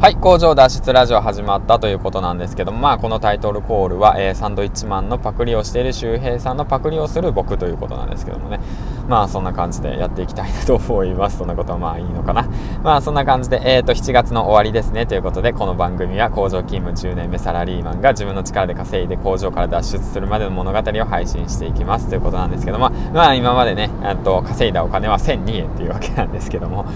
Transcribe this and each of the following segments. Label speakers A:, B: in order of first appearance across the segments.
A: はい工場脱出ラジオ始まったということなんですけどもまあこのタイトルコールは、えー、サンドイッチマンのパクリをしている周平さんのパクリをする僕ということなんですけどもね。まあそんな感じでやっていきたいなと思います。そんなことはまあいいのかな。まあそんな感じでえっ、ー、と7月の終わりですね。ということでこの番組は工場勤務10年目サラリーマンが自分の力で稼いで工場から脱出するまでの物語を配信していきます。ということなんですけどもまあ今までねと稼いだお金は1002円というわけなんですけども。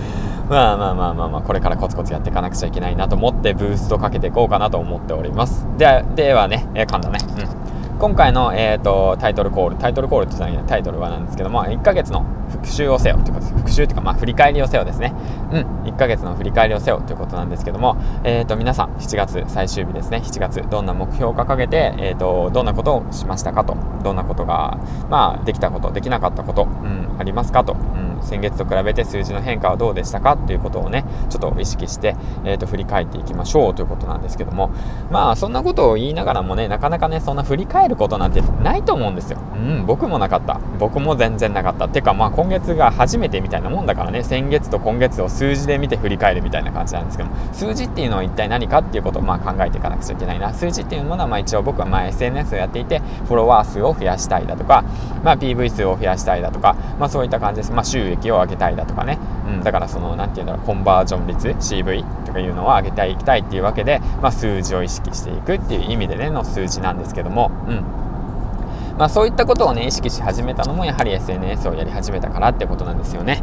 A: まあまあまあまあまあこれからコツコツやっていかなくちゃいけないなと思ってブーストかけていこうかなと思っております。でではね、えー、噛んだね。うん。今回の、えーと、タイトルコールタイトルコールって言ったらタイトルはなんですけども1ヶ月の復習をせよということです。復習というかまあ振り返りをせよですね。うん。1ヶ月の振り返りをせよということなんですけどもえ、ー、と皆さん7月最終日ですね。7月どんな目標を掲げてえっ、ー、とどんなことをしましたかと。どんなことがまあできたことできなかったこと、うん、ありますかと、うん。先月と比べて数字の変化はどうでしたかということをねちょっと意識して、えー、と振り返っていきましょうということなんですけども。まあそんなことを言いながらもねなかなかねそんな振り返ることなんてないと思うんですよ。うん僕もなかった。僕も全然なかった。っていうかまあ今月が初めてみたいなもんだからね先月と今月を数字で見て振り返るみたいな感じなんですけども。数字っていうのは一体何かっていうことをまあ考えていかなくちゃいけないな。数字っていうものはまあ一応僕はまあ SNS をやっていてフォロワー数を増やしたいだとか、まあ、PV 数を増やしたいだとか、まあ、そういった感じです、まあ、収益を上げたいだとかね、うん、だからその何て言うんだろうコンバージョン率 CV とかいうのを上げていきたいっていうわけで、まあ、数字を意識していくっていう意味でねの数字なんですけども、うん。まあ、そういったことをね意識し始めたのもやはり SNS をやり始めたからってことなんですよね。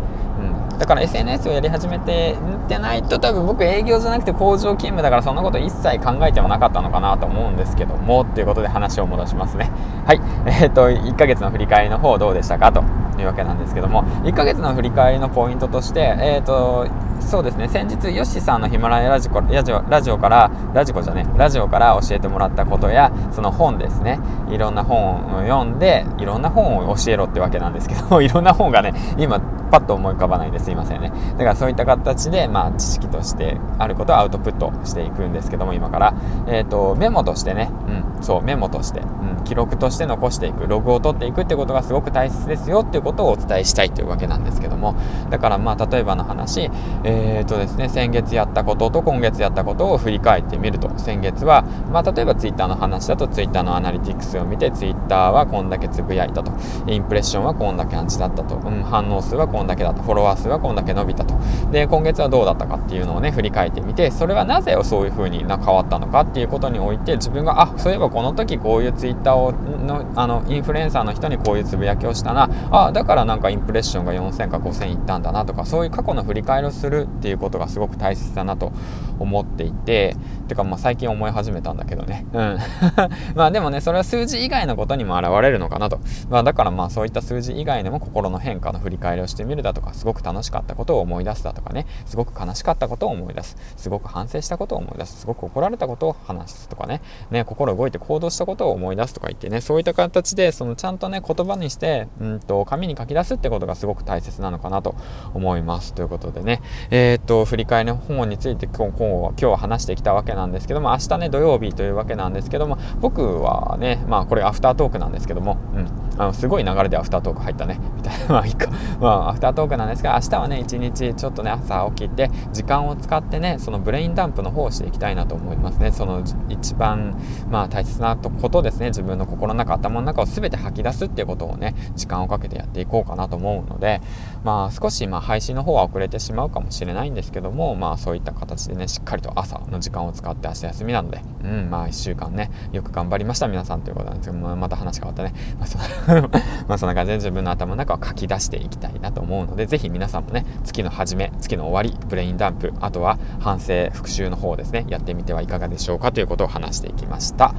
A: うん、だから SNS をやり始めててないと多分僕営業じゃなくて工場勤務だからそんなこと一切考えてもなかったのかなと思うんですけどもっていうことで話を戻しますね。はい。えー、っと1ヶ月の振り返りの方どうでしたかというわけなんですけども1ヶ月の振り返りのポイントとしてえー、とそうですね。先日ヨッシーさんのヒマラヤラジコラジオラジオからラジコじゃねラジオから教えてもらったことやその本ですね。いろんな本を読んでいろんな本を教えろってわけなんですけど いろんな本がね今パッと思い浮かばないです。いませんね。だからそういった形で、まあ、知識としてあることをアウトプットしていくんですけども今から、えーと、メモとしてね、うん、そうメモとして、うん、記録として残していく。ログを取っていくってことがすごく大切ですよっていうことをお伝えしたいというわけなんですけども。だからまあ例えばの話。えっ、ー、とですね先月やったことと今月やったことを振り返ってみると。先月は、まあ、例えば Twitter の話だと Twitter のアナリティクスを見て Twitter はこんだけつぶやいたと。インプレッションはこんだけ感じだったと、うん、反応数はこんだけだと。フォロワー数はこんだけ伸びたと。で今月はどうだったかっていうのをね振り返ってみてそれはなぜそういう風にな変わったのかっていうことにおいて自分があそういえばこの時こういうツイッターをのあのインフルエンサーの人にこういうつぶやきをしたな。あだからなんかインプレッションが4000か5000いったんだなとかそういう過去の振り返りをするるっていうことがすごく大切だなと思っていててかまあ最近思い始めたんだけどね。うん。まあでもねそれは数字以外のことにも現れるのかなと、まあ、だからまあそういった数字以外でも心の変化の振り返りをしてみるだとかすごく楽しかったことを思い出すだとかね。すごく悲しかったことを思い出す。すごく反省したことを思い出す。すごく怒られたことを話すとかね。ね心動いて行動したことを思い出すとか言ってね。そういった形でそのちゃんとね言葉にしてうんと紙に書き出すってことがすごく大切なのかなと思います。ということでね。えー、っと振り返りの本について今日今日は話してきたわけなんですけども明日ね土曜日というわけなんですけども僕はねまあこれアフタートークなんですけどもうん。あのすごい流れでアフタートーク入ったね。みたいな。まあいいか。まあアフタートークなんですが明日はね一日ちょっとね朝起きて時間を使ってねそのブレインダンプの方をしていきたいなと思いますね。その一番まあ大切なことですね。自分の心の中頭の中を全て吐き出すっていうことをね時間をかけてやっていこうかなと思うのでまあ少しまあ配信の方は遅れてしまうかもしれないんですけどもまあそういった形でねしっかりと朝の時間を使って明日休みなので。うんまあ1週間ねよく頑張りました皆さんということなんですけどもまた話変わったね、まあ、まあそんな感じで自分の頭の中を書き出していきたいなと思うので、ぜひ皆さんもね、月の初め、月の終わり、ブレインダンプ、あとは反省、復習の方ですね、やってみてはいかがでしょうかということを話していきました。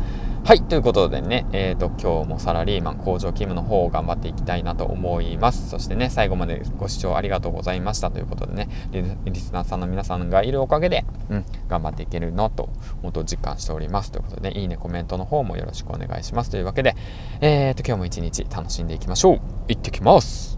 A: はい、ということでね、えっ、ー、と、今日もサラリーマン工場勤務の方を頑張っていきたいなと思います。そしてね、最後までご視聴ありがとうございましたということでね、リスナーさんの皆さんがいるおかげで、うん、頑張っていけるのと、本当実感しておりますということでね、いいね、コメントの方もよろしくお願いしますというわけで、えっ、ー、と、今日も一日楽しんでいきましょう。行ってきます。